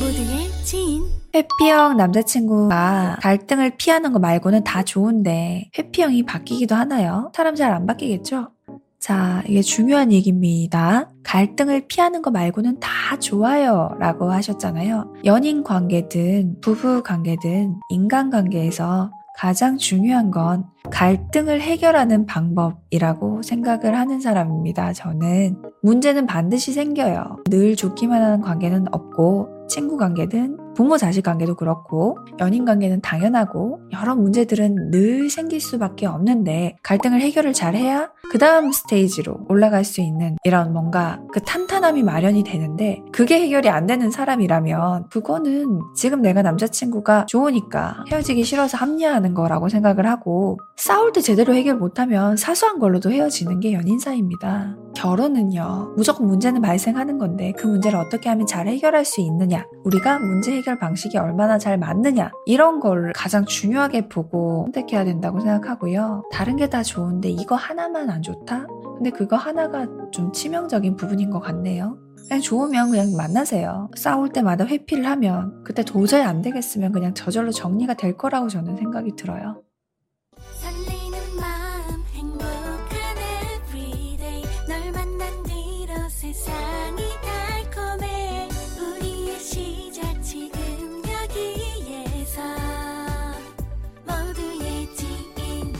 모두의 지인 회피형 남자친구가 갈등을 피하는 거 말고는 다 좋은데 회피형이 바뀌기도 하나요? 사람 잘 안 바뀌겠죠? 자, 이게 중요한 얘기입니다. 갈등을 피하는 거 말고는 다 좋아요 라고 하셨잖아요. 연인 관계든 부부 관계든 인간 관계에서 가장 중요한 건 갈등을 해결하는 방법이라고 생각을 하는 사람입니다. 저는 문제는 반드시 생겨요. 늘 좋기만 하는 관계는 없고 친구 관계든 부모 자식 관계도 그렇고 연인 관계는 당연하고 여러 문제들은 늘 생길 수밖에 없는데 갈등을 해결을 잘 해야 그 다음 스테이지로 올라갈 수 있는 이런 뭔가 그 탄탄함이 마련이 되는데 그게 해결이 안 되는 사람이라면 그거는 지금 내가 남자친구가 좋으니까 헤어지기 싫어서 합리화하는 거라고 생각을 하고 싸울 때 제대로 해결 못하면 사소한 걸로도 헤어지는 게 연인 사이입니다. 결혼은요 무조건 문제는 발생하는 건데 그 문제를 어떻게 하면 잘 해결할 수 있느냐 우리가 문제 해결 방식이 얼마나 잘 맞느냐 이런 걸 가장 중요하게 보고 선택해야 된다고 생각하고요. 다른 게 다 좋은데 이거 하나만 안 좋다? 근데 그거 하나가 좀 치명적인 부분인 것 같네요. 그냥 좋으면 그냥 만나세요. 싸울 때마다 회피를 하면 그때 도저히 안 되겠으면 그냥 저절로 정리가 될 거라고 저는 생각이 들어요.